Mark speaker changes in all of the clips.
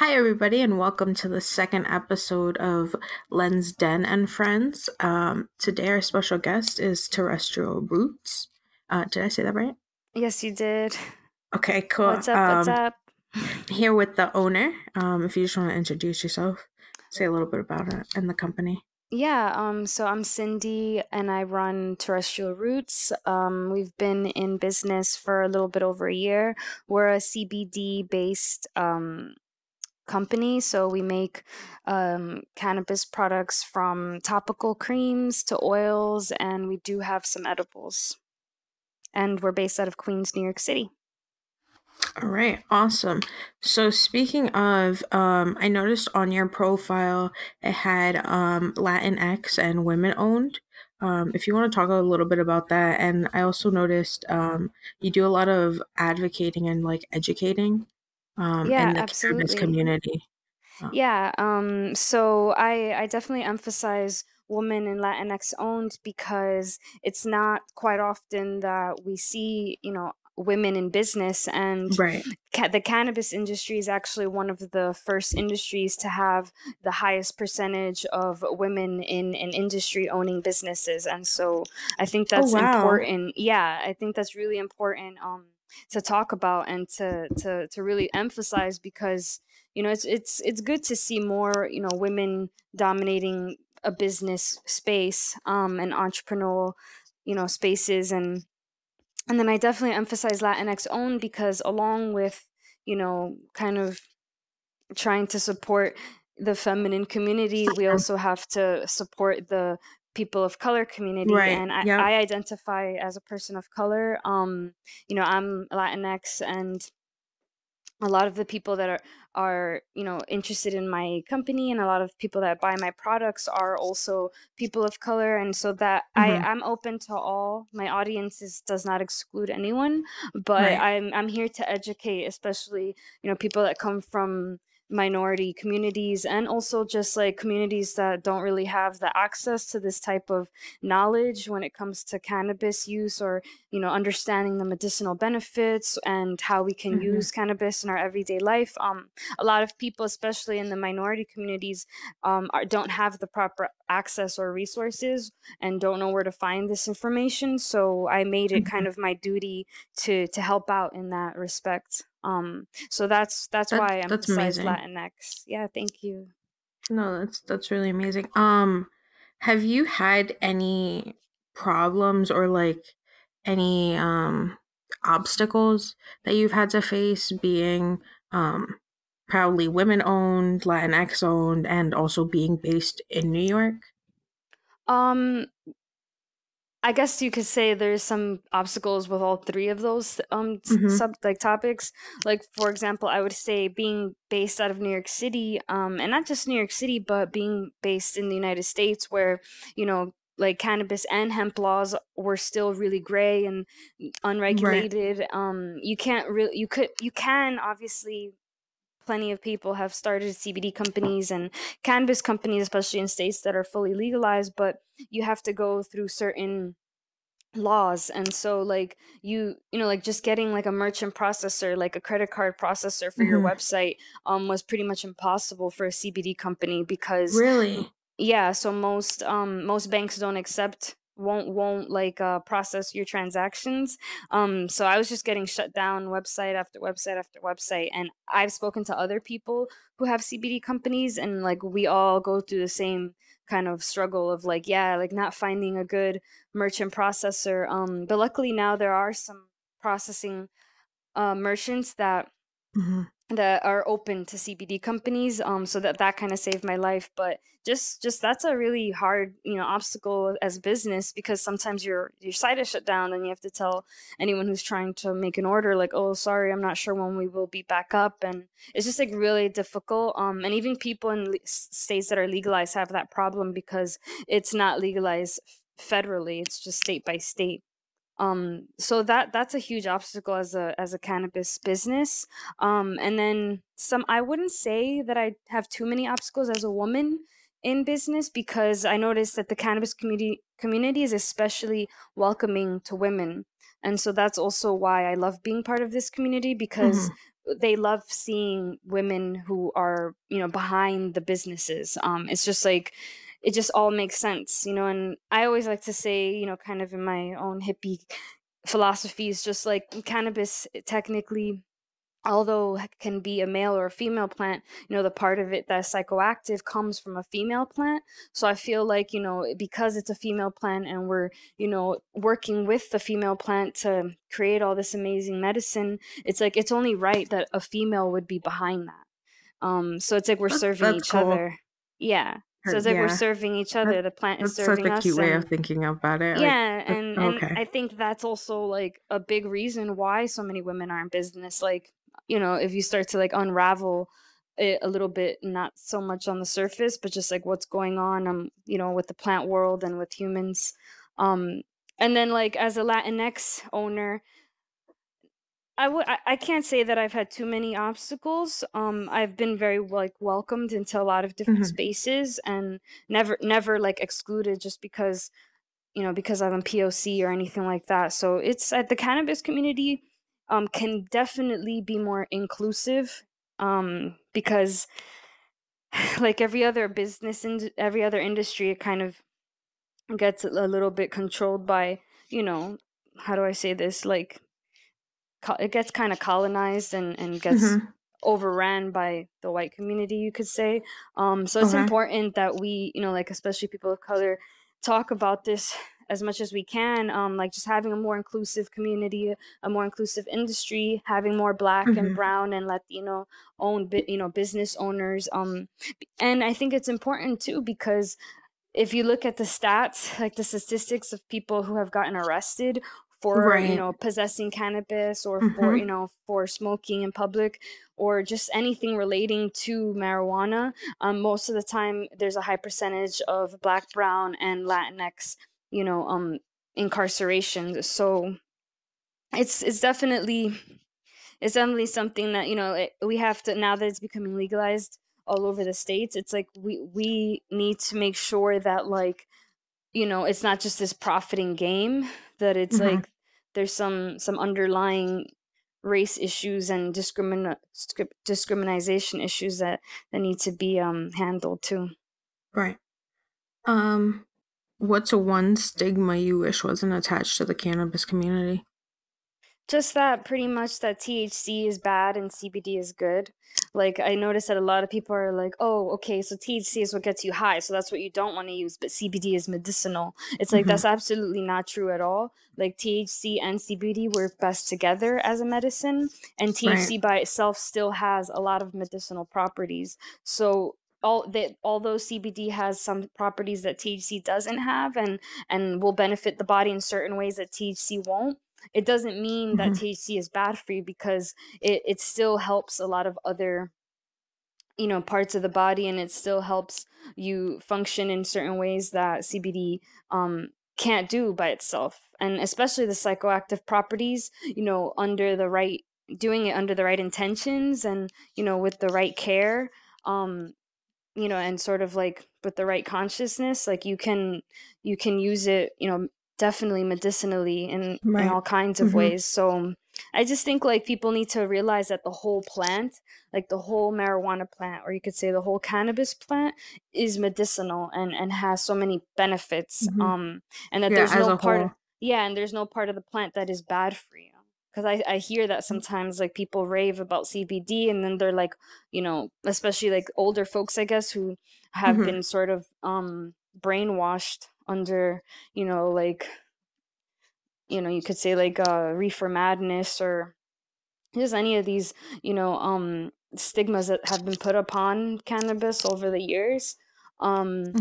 Speaker 1: Hi, everybody, and welcome to the second episode of Lens Den and Friends. Um, today, our special guest is Terrestrial Roots. Uh, did I say that right?
Speaker 2: Yes, you did.
Speaker 1: Okay, cool.
Speaker 2: What's up? What's
Speaker 1: Um,
Speaker 2: up?
Speaker 1: here with the owner. Um, if you just want to introduce yourself, say a little bit about it and the company.
Speaker 2: Yeah, um, so I'm Cindy and I run Terrestrial Roots. Um, we've been in business for a little bit over a year. We're a CBD based um, company, so we make um, cannabis products from topical creams to oils, and we do have some edibles. And we're based out of Queens, New York City.
Speaker 1: All right, awesome. So speaking of, um, I noticed on your profile it had um Latinx and women owned. Um, if you want to talk a little bit about that, and I also noticed um you do a lot of advocating and like educating um
Speaker 2: Yeah,
Speaker 1: in the cannabis
Speaker 2: absolutely.
Speaker 1: community. Uh,
Speaker 2: Yeah, um, so I I definitely emphasize women and Latinx owned because it's not quite often that we see, you know, women in business and
Speaker 1: right.
Speaker 2: ca the cannabis industry is actually one of the first industries to have the highest percentage of women in an industry owning businesses. And so I think
Speaker 1: Oh
Speaker 2: that's
Speaker 1: wow.
Speaker 2: important. Yeah, I think that's really important um to talk about and to to to really emphasize because you know it's it's it's good to see more you know women dominating a business space um and entrepreneurial you know spaces. And and then I definitely emphasize Latinx owned because along with you know kind of trying to support the feminine community we also have to support the people of color community
Speaker 1: Right.
Speaker 2: and I. I identify as a person of color um you know I'm Latinx and a lot of the people that are are you know interested in my company and a lot of people that buy my products are also people of color and so that i
Speaker 1: hmm
Speaker 2: i'm open to all my audience is, does not exclude anyone but
Speaker 1: Right.
Speaker 2: i'm i'm here to educate especially you know people that come from minority communities and also just like communities that don't really have the access to this type of knowledge when it comes to cannabis use or you know understanding the medicinal benefits and how we can
Speaker 1: hmm
Speaker 2: use cannabis in our everyday life um a lot of people especially in the minority communities um are, don't have the proper access or resources and don't know where to find this information so i made it
Speaker 1: hmm
Speaker 2: kind of my duty to to help out in that respect um so that's that's
Speaker 1: That
Speaker 2: why i
Speaker 1: that's amazing.
Speaker 2: latinx yeah thank you
Speaker 1: No, that's that's really amazing. Um, have you had any problems or like any um obstacles that you've had to face being um proudly women owned, Latinx owned, and also being based in New York?
Speaker 2: um I guess you could say there's some obstacles with all three of those um
Speaker 1: Mm-hmm.
Speaker 2: sub like topics. Like for example, I would say being based out of New York City, um, and not just New York City, but being based in the United States, where you know like cannabis and hemp laws were still really gray and
Speaker 1: Right.
Speaker 2: unregulated. Um, you can't really you could you can obviously plenty of people have started CBD companies and cannabis companies, especially in states that are fully legalized, but you have to go through certain laws and so like you you know like just getting like a merchant processor like a credit card processor for your
Speaker 1: Mm-hmm.
Speaker 2: website um was pretty much impossible for a CBD company because
Speaker 1: Really?
Speaker 2: yeah so most um most banks don't accept won't won't like uh process your transactions um so I was just getting shut down website after website after website and I've spoken to other people who have CBD companies and like we all go through the same kind of struggle of like yeah like not finding a good merchant processor. Um, but luckily now there are some processing uh, merchants that
Speaker 1: Mm-hmm.
Speaker 2: That are open to CBD companies. Um, so that that kind of saved my life. But just just that's a really hard you know obstacle as business because sometimes your your site is shut down and you have to tell anyone who's trying to make an order like oh sorry I'm not sure when we will be back up and it's just like really difficult um and even people in states that are legalized have that problem because it's not legalized federally it's just state by state um so that that's a huge obstacle as a as a cannabis business. Um and then some i wouldn't say that i have too many obstacles as a woman in business because i noticed that the cannabis community community is especially welcoming to women. And so that's also why i love being part of this community
Speaker 1: Mm-hmm.
Speaker 2: because they love seeing women who are you know behind the businesses. Um it's just like it just all makes sense you know and i always like to say you know kind of in my own hippie philosophies just like cannabis technically although can be a male or a female plant you know the part of it that's psychoactive comes from a female plant. So i feel like you know because it's a female plant and we're you know working with the female plant to create all this amazing medicine it's like it's only right that a female would be behind that. Um so it's like we're
Speaker 1: That-
Speaker 2: serving
Speaker 1: that's
Speaker 2: each
Speaker 1: cool.
Speaker 2: other. Yeah so it's like we're serving each other the plant is serving
Speaker 1: That's such a
Speaker 2: us
Speaker 1: cute way
Speaker 2: and-
Speaker 1: of thinking about it.
Speaker 2: yeah
Speaker 1: that-
Speaker 2: and
Speaker 1: okay.
Speaker 2: and i think that's also like a big reason why so many women are in business like you know if you start to like unravel it a little bit not so much on the surface but just like what's going on um you know with the plant world and with humans um and then like as a latinx owner I would I, can't say that I've had too many obstacles. Um I've been very like welcomed into a lot of different
Speaker 1: Mhm.
Speaker 2: spaces and never never like excluded just because you know because I'm a POC or anything like that. So it's at the cannabis community um can definitely be more inclusive um because like every other business and every other industry it kind of gets a little bit controlled by you know how do I say this like it gets kind of colonized and and gets
Speaker 1: Mhm.
Speaker 2: overran by the white community you could say um so it's
Speaker 1: Okay.
Speaker 2: important that we you know like especially people of color talk about this as much as we can um like just having a more inclusive community a more inclusive industry having more black
Speaker 1: Mhm.
Speaker 2: and brown and latino owned you know business owners um and i think it's important too because if you look at the stats like the statistics of people who have gotten arrested for you know possessing cannabis or for
Speaker 1: Mhm.
Speaker 2: you know for smoking in public or just anything relating to marijuana um, most of the time there's a high percentage of black brown and latinx you know um incarceration so it's it's definitely it's definitely something that you know it, we have to now that it's becoming legalized all over the states it's like we we need to make sure that like you know it's not just this profiting game that it's
Speaker 1: Mhm.
Speaker 2: like there's some some underlying race issues and discrimin discrimination issues that that need to be um handled too
Speaker 1: Right. Um, what's a one stigma you wish wasn't attached to the cannabis community?
Speaker 2: just that pretty much that THC is bad and CBD is good. Like I noticed that a lot of people are like, "Oh, okay, so THC is what gets you high, so that's what you don't want to use, but CBD is medicinal." It's like
Speaker 1: Mhm.
Speaker 2: that's absolutely not true at all. Like THC and CBD work best together as a medicine, and THC by itself still has a lot of medicinal properties. So all that although CBD has some properties that THC doesn't have and and will benefit the body in certain ways that THC won't it doesn't mean that
Speaker 1: Mhm.
Speaker 2: THC is bad for you because it, it still helps a lot of other you know parts of the body and it still helps you function in certain ways that CBD um can't do by itself and especially the psychoactive properties you know under the right doing it under the right intentions and you know with the right care um you know and sort of like with the right consciousness like you can you can use it you know definitely medicinally in
Speaker 1: Right.
Speaker 2: in all kinds of
Speaker 1: Mhm.
Speaker 2: ways so i just think like people need to realize that the whole plant like the whole marijuana plant or you could say the whole cannabis plant is medicinal and and has so many benefits
Speaker 1: Mhm.
Speaker 2: um and that
Speaker 1: Yeah,
Speaker 2: there's no part
Speaker 1: whole.
Speaker 2: yeah and there's no part of the plant that is bad for you because I, I hear that sometimes like people rave about cbd and then they're like you know especially like older folks i guess who have
Speaker 1: Mhm.
Speaker 2: been sort of um brainwashed under you know like you know you could say like uh reefer madness or just any of these you know um stigmas that have been put upon cannabis over the years um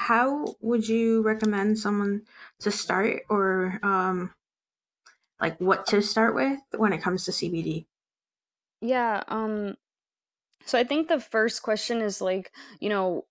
Speaker 1: How would you recommend someone to start or um like what to start with when it comes to CBD?
Speaker 2: Yeah, um so I think the first question is like, you know,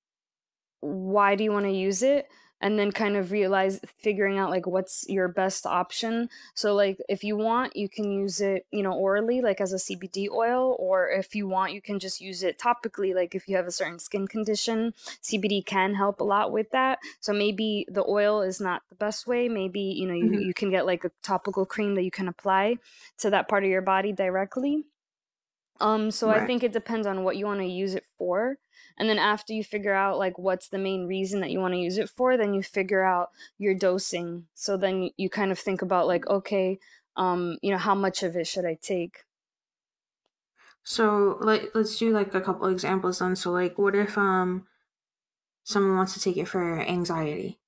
Speaker 2: why do you want to use it? and then kind of realize figuring out like what's your best option. So like if you want you can use it you know orally like as a cbd oil or if you want you can just use it topically like if you have a certain skin condition. Cbd can help a lot with that. So maybe the oil is not the best way. Maybe you know you,
Speaker 1: Mhm.
Speaker 2: you can get like a topical cream that you can apply to that part of your body directly um, so I think it depends on what you want to use it for. And then after you figure out like what's the main reason that you want to use it for, then you figure out your dosing. So then you kind of think about like, okay, um, you know, how much of it should I take?
Speaker 1: So like let's do like a couple examples then. So like what if um someone wants to take it for anxiety?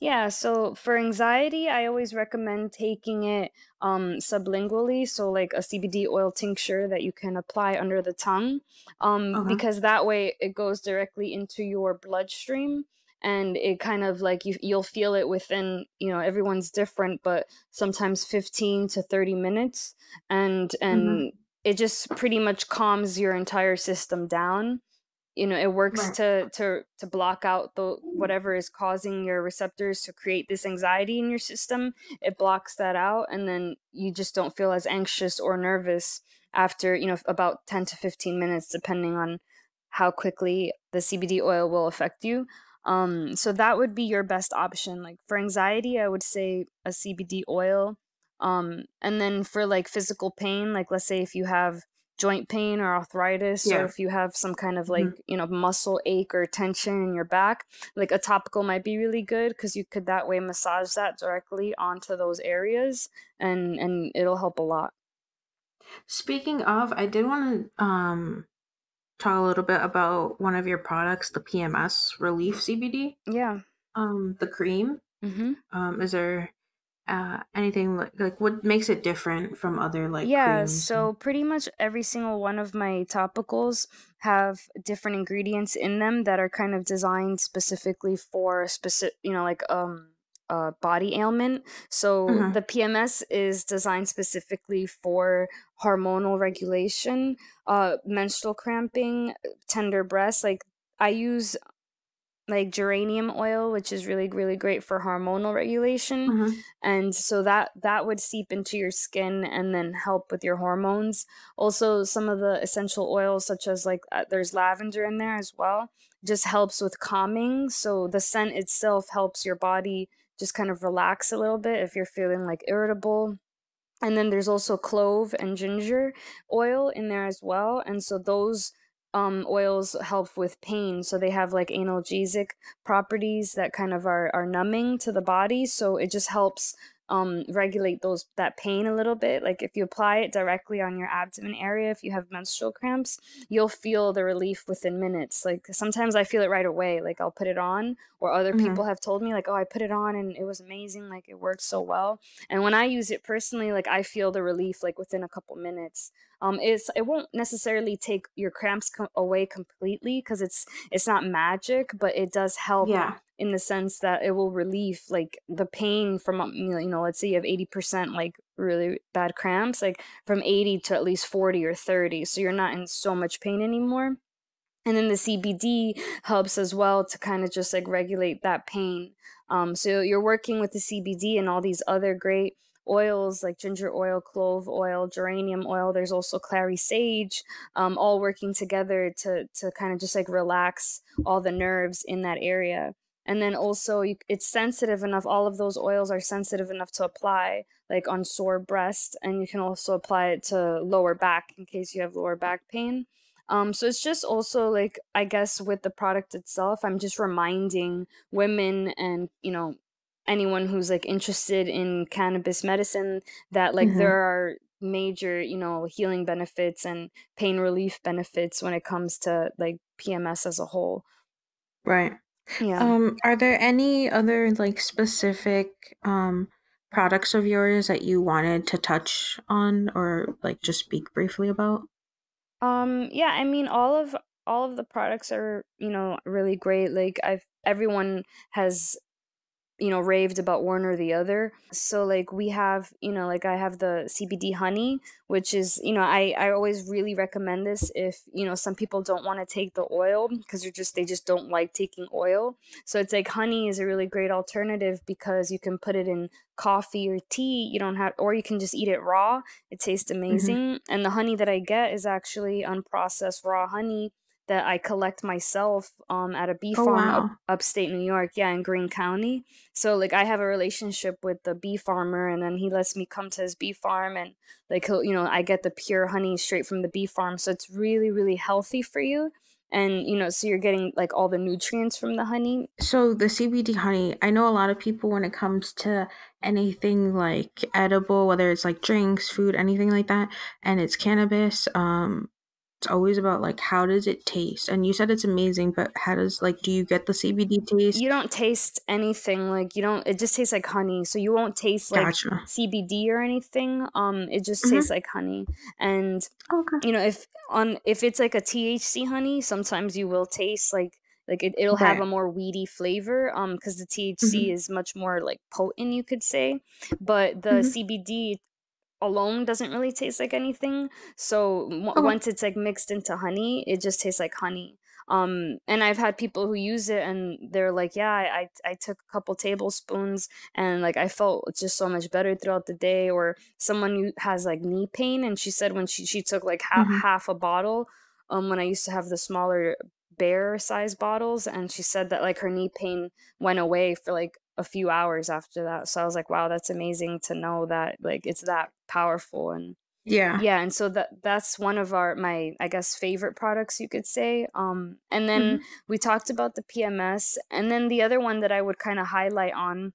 Speaker 2: Yeah, so for anxiety, I always recommend taking it um, sublingually, so like a CBD oil tincture that you can apply under the tongue, um,
Speaker 1: Okay.
Speaker 2: because that way it goes directly into your bloodstream and it kind of like you you'll feel it within, you know, everyone's different, but sometimes 15 to 30 minutes and
Speaker 1: Mm-hmm.
Speaker 2: and it just pretty much calms your entire system down you know it works
Speaker 1: Right.
Speaker 2: to to to block out the whatever is causing your receptors to create this anxiety in your system it blocks that out and then you just don't feel as anxious or nervous after you know about 10 to 15 minutes depending on how quickly the CBD oil will affect you um so that would be your best option like for anxiety I would say a CBD oil um and then for like physical pain like let's say if you have joint pain or arthritis or if you have some kind of like
Speaker 1: hmm
Speaker 2: you know muscle ache or tension in your back like a topical might be really good because you could that way massage that directly onto those areas and and it'll help a lot
Speaker 1: Speaking of, I did want to um talk a little bit about one of your products, the PMS Relief CBD.
Speaker 2: yeah
Speaker 1: Um, the cream.
Speaker 2: mm-hmm.
Speaker 1: Um, is there uh anything like like what makes it different from other like
Speaker 2: Yeah,
Speaker 1: creams?
Speaker 2: so pretty much every single one of my topicals have different ingredients in them that are kind of designed specifically for specific, you know, like um a body ailment. So
Speaker 1: Mm-hmm.
Speaker 2: the PMS is designed specifically for hormonal regulation, uh menstrual cramping, tender breasts. Like I use like geranium oil, which is really really great for hormonal regulation.
Speaker 1: Mm-hmm.
Speaker 2: and so that that would seep into your skin and then help with your hormones. Also some of the essential oils such as like uh, there's lavender in there as well just helps with calming. So the scent itself helps your body just kind of relax a little bit if you're feeling like irritable. And then there's also clove and ginger oil in there as well. And so those um oils help with pain. So they have like analgesic properties that kind of are are numbing to the body. So it just helps um regulate those that pain a little bit like if you apply it directly on your abdomen area if you have menstrual cramps you'll feel the relief within minutes like sometimes i feel it right away like i'll put it on or other
Speaker 1: Mm-hmm.
Speaker 2: people have told me like oh i put it on and it was amazing like it worked so well and when i use it personally like i feel the relief like within a couple minutes um it's it won't necessarily take your cramps away completely because it's it's not magic but it does help
Speaker 1: Yeah.
Speaker 2: In the sense that it will relieve like the pain from um, you know, let's say you have 80% like really bad cramps like from 80 to at least 40 or 30 so you're not in so much pain anymore and then the CBD helps as well to kind of just like regulate that pain. Um, so you're working with the CBD and all these other great oils like ginger oil, clove oil, geranium oil. There's also clary sage, um, all working together to to kind of just like relax all the nerves in that area. And then also, you, it's sensitive enough. All of those oils are sensitive enough to apply, like on sore breast, and you can also apply it to lower back in case you have lower back pain. Um, so it's just also like I guess with the product itself, I'm just reminding women and you know anyone who's like interested in cannabis medicine that like
Speaker 1: Mm-hmm.
Speaker 2: there are major you know healing benefits and pain relief benefits when it comes to like PMS as a whole.
Speaker 1: Right.
Speaker 2: Yeah.
Speaker 1: Um, are there any other like specific um products of yours that you wanted to touch on or like just speak briefly about?
Speaker 2: Um, yeah, I mean all of all of the products are, you know, really great. Like I've everyone has you know raved about one or the other so like we have you know like i have the cbd honey which is you know i i always really recommend this if you know some people don't want to take the oil because they're just they just don't like taking oil so it's like honey is a really great alternative because you can put it in coffee or tea you don't have or you can just eat it raw it tastes mm-hmm. amazing mm-hmm. and the honey that i get is actually unprocessed raw honey that I collect myself um, at a bee oh, farm wow. up, upstate New York, yeah, in Greene County. So like I have a relationship with the bee farmer, and then he lets me come to his bee farm, and like he'll, you know, I get the pure honey straight from the bee farm, so it's really really healthy for you. And you know, so you're getting like all the nutrients from the honey.
Speaker 1: So the CBD honey, I know a lot of people when it comes to anything like edible, whether it's like drinks, food, anything like that, and it's cannabis, um, it's always about like how does it taste and you said it's amazing but how does like do you get the cbd taste
Speaker 2: you don't taste anything like you don't it just tastes like honey so you won't taste like gotcha. cbd or anything um it just mm-hmm. tastes like honey and okay. you know if on if it's like a thc honey sometimes you will taste like like it, it'll right. have a more weedy flavor um because the thc mm-hmm. is much more like potent you could say but the mm-hmm. cbd alone doesn't really taste like anything. So w- okay. once it's like mixed into honey, it just tastes like honey. Um, and I've had people who use it and they're like, yeah, I, I, I took a couple tablespoons and like I felt just so much better throughout the day. Or someone who has like knee pain and she said when she, she took like half, mm-hmm. half a bottle, um, when I used to have the smaller bear size bottles and she said that like her knee pain went away for like a few hours after that. So I was like, wow, that's amazing to know that like it's that powerful and
Speaker 1: yeah.
Speaker 2: Yeah, and so that that's one of our my I guess favorite products you could say. Um and then mm-hmm. we talked about the PMS and then the other one that I would kind of highlight on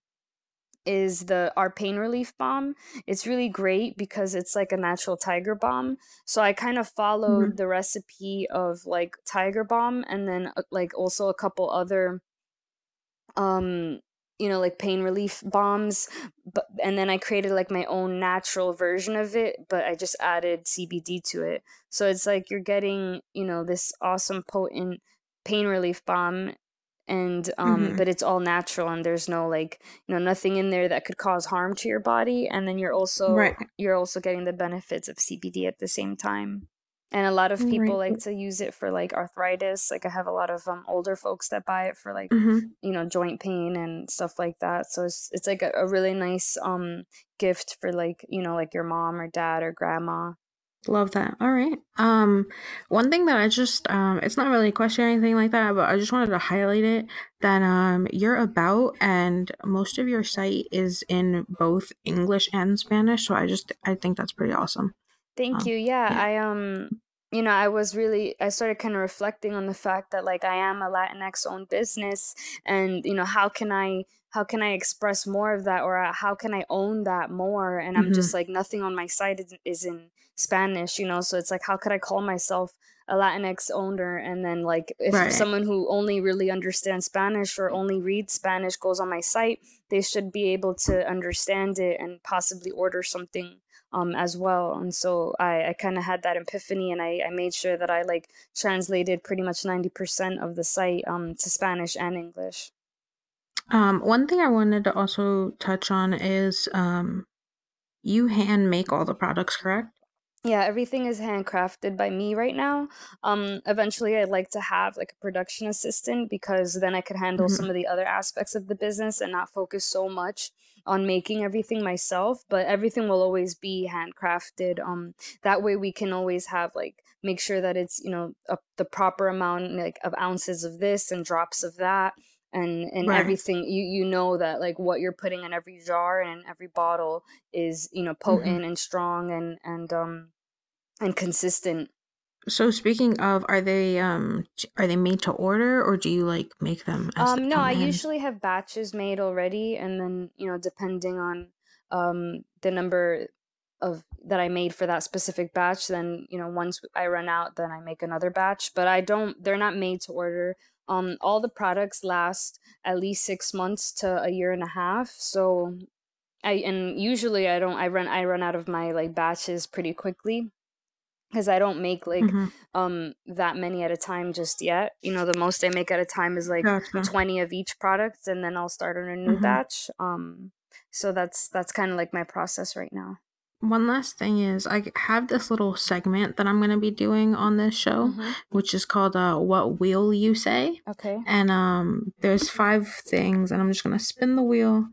Speaker 2: is the our pain relief balm. It's really great because it's like a natural Tiger Balm. So I kind of followed mm-hmm. the recipe of like Tiger Balm and then uh, like also a couple other um you know like pain relief balms but and then i created like my own natural version of it but i just added cbd to it so it's like you're getting you know this awesome potent pain relief balm and um mm-hmm. but it's all natural and there's no like you know nothing in there that could cause harm to your body and then you're also right. you're also getting the benefits of cbd at the same time and a lot of people right. like to use it for like arthritis like i have a lot of um, older folks that buy it for like mm-hmm. you know joint pain and stuff like that so it's, it's like a, a, really nice um gift for like you know like your mom or dad or grandma
Speaker 1: love that. All right. Um one thing that i just um it's not really a question or anything like that but i just wanted to highlight it that um you're about and most of your site is in both english and spanish so i just i think that's pretty awesome.
Speaker 2: Thank um, you. Yeah, yeah, I um you know, I was really, I started kind of reflecting on the fact that like I am a Latinx owned business and, you know, how can I, how can I express more of that or uh, how can I own that more? And I'm mm-hmm. just like, nothing on my site is, is in Spanish, you know? So it's like, how could I call myself a Latinx owner? And then like, if right. someone who only really understands Spanish or only reads Spanish goes on my site, they should be able to understand it and possibly order something um, as well. And so I, I kind of had that epiphany and I, I made sure that I like translated pretty much 90% of the site um, to Spanish and English.
Speaker 1: Um, one thing I wanted to also touch on is um, you hand make all the products, correct?
Speaker 2: Yeah, everything is handcrafted by me right now. Um, eventually, I'd like to have like a production assistant because then I could handle mm-hmm. some of the other aspects of the business and not focus so much on making everything myself. But everything will always be handcrafted. Um, that way we can always have like make sure that it's you know a, the proper amount like of ounces of this and drops of that and and right. everything you you know that like what you're putting in every jar and every bottle is you know potent mm-hmm. and strong and and um and consistent
Speaker 1: so speaking of are they um are they made to order or do you like make them
Speaker 2: um no i usually have batches made already and then you know depending on um the number of that i made for that specific batch then you know once i run out then i make another batch but i don't they're not made to order um all the products last at least six months to a year and a half so i and usually i don't i run i run out of my like batches pretty quickly because I don't make like mm-hmm. um that many at a time just yet. You know, the most I make at a time is like gotcha. 20 of each product and then I'll start on a new mm-hmm. batch. Um so that's that's kind of like my process right now.
Speaker 1: One last thing is I have this little segment that I'm going to be doing on this show mm-hmm. which is called uh what will you say?
Speaker 2: Okay.
Speaker 1: And um there's five things and I'm just going to spin the wheel.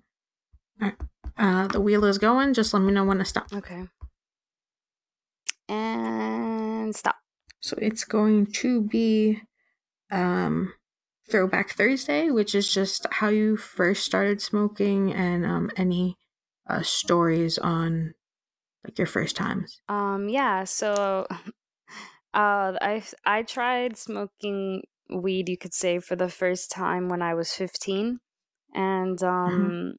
Speaker 1: Uh the wheel is going, just let me know when to stop.
Speaker 2: Okay and stop.
Speaker 1: So it's going to be um, Throwback Thursday, which is just how you first started smoking and um, any uh, stories on like your first times.
Speaker 2: Um, yeah. So, uh, I I tried smoking weed, you could say, for the first time when I was fifteen, and mm-hmm. um.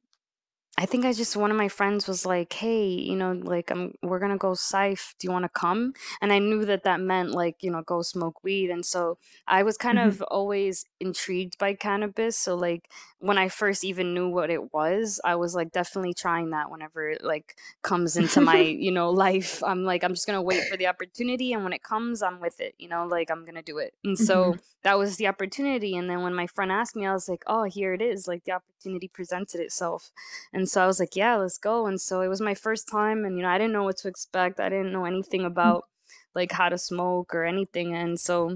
Speaker 2: I think I just one of my friends was like, "Hey, you know, like I'm we're gonna go Sife. Do you want to come?" And I knew that that meant like you know go smoke weed, and so I was kind mm-hmm. of always intrigued by cannabis. So like when I first even knew what it was, I was like definitely trying that whenever it like comes into my you know life. I'm like I'm just gonna wait for the opportunity, and when it comes, I'm with it. You know, like I'm gonna do it. And so mm-hmm. that was the opportunity. And then when my friend asked me, I was like, "Oh, here it is!" Like the opportunity presented itself, and and so I was like, yeah, let's go. And so it was my first time and you know, I didn't know what to expect. I didn't know anything mm. about like how to smoke or anything. And so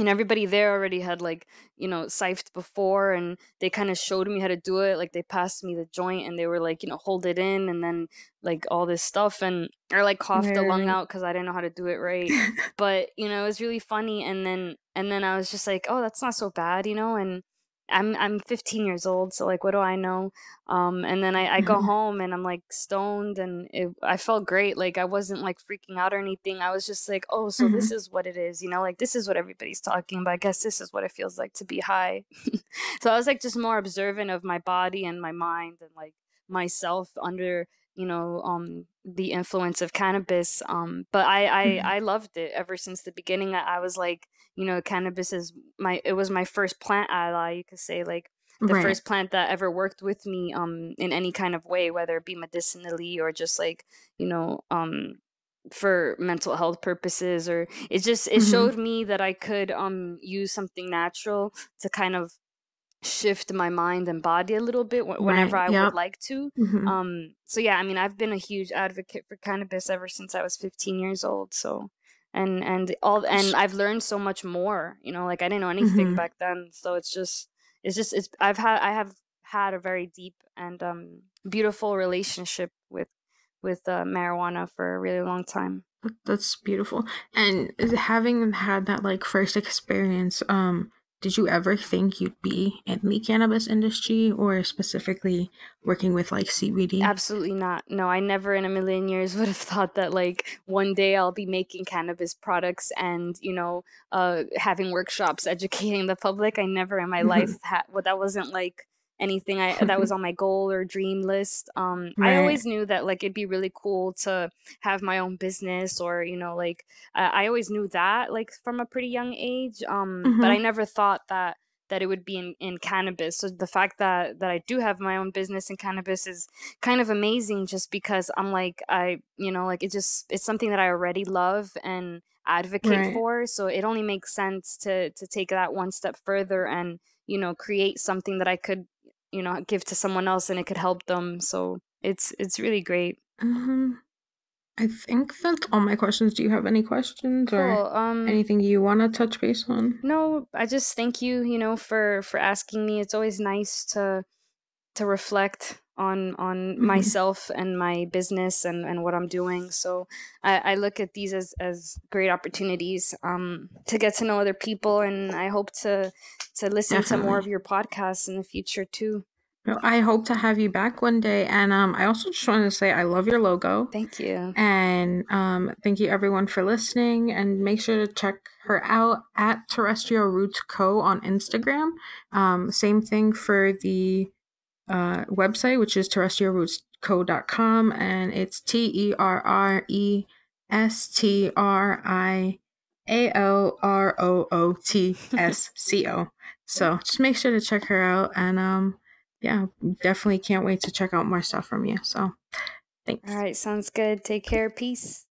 Speaker 2: you know everybody there already had like you know sifed before and they kind of showed me how to do it like they passed me the joint and they were like you know hold it in and then like all this stuff and I like coughed the lung out because i didn't know how to do it right but you know it was really funny and then and then i was just like oh that's not so bad you know and I'm I'm 15 years old, so like, what do I know? Um, and then I, I go home and I'm like stoned, and it, I felt great. Like I wasn't like freaking out or anything. I was just like, oh, so mm-hmm. this is what it is, you know? Like this is what everybody's talking about. I guess this is what it feels like to be high. so I was like just more observant of my body and my mind and like myself under you know um the influence of cannabis um but i i mm-hmm. i loved it ever since the beginning I, I, was like you know cannabis is my it was my first plant ally you could say like the right. first plant that ever worked with me um in any kind of way whether it be medicinally or just like you know um for mental health purposes or it just it mm-hmm. showed me that i could um use something natural to kind of shift my mind and body a little bit whenever right. I yep. would like to. Mm-hmm. Um, so yeah, I mean, I've been a huge advocate for cannabis ever since I was 15 years old. So, and and all and I've learned so much more. You know, like I didn't know anything mm-hmm. back then. So it's just it's just it's I've had I have had a very deep and um beautiful relationship with with uh, marijuana for a really long time.
Speaker 1: That's beautiful. And having had that like first experience, um, did you ever think you'd be in the cannabis industry or specifically working with like CBD?
Speaker 2: Absolutely not. No, I never in a million years would have thought that like one day I'll be making cannabis products and, you know, uh, having workshops educating the public. I never in my life had, well, that wasn't like anything I that was on my goal or dream list. Um, right. I always knew that like it'd be really cool to have my own business or you know like I, I always knew that like from a pretty young age. Um, mm-hmm. but I never thought that that it would be in, in cannabis. So the fact that that I do have my own business in cannabis is kind of amazing just because I'm like I you know like it just it's something that I already love and advocate right. for. So it only makes sense to to take that one step further and you know create something that I could you know give to someone else and it could help them so it's it's really great
Speaker 1: mm-hmm. i think that's all my questions do you have any questions cool. or um, anything you want to touch base on
Speaker 2: no i just thank you you know for for asking me it's always nice to to reflect on on mm-hmm. myself and my business and and what I'm doing. So I, I look at these as as great opportunities um, to get to know other people, and I hope to to listen Definitely. to more of your podcasts in the future too.
Speaker 1: I hope to have you back one day. And um, I also just wanted to say I love your logo.
Speaker 2: Thank you.
Speaker 1: And um, thank you everyone for listening. And make sure to check her out at Terrestrial Roots Co. on Instagram. Um, same thing for the uh, website, which is terrestrialrootsco.com, and it's T E R R E S T R I A L R O O T S C O. So just make sure to check her out, and um, yeah, definitely can't wait to check out more stuff from you. So thanks.
Speaker 2: All right, sounds good. Take care. Peace.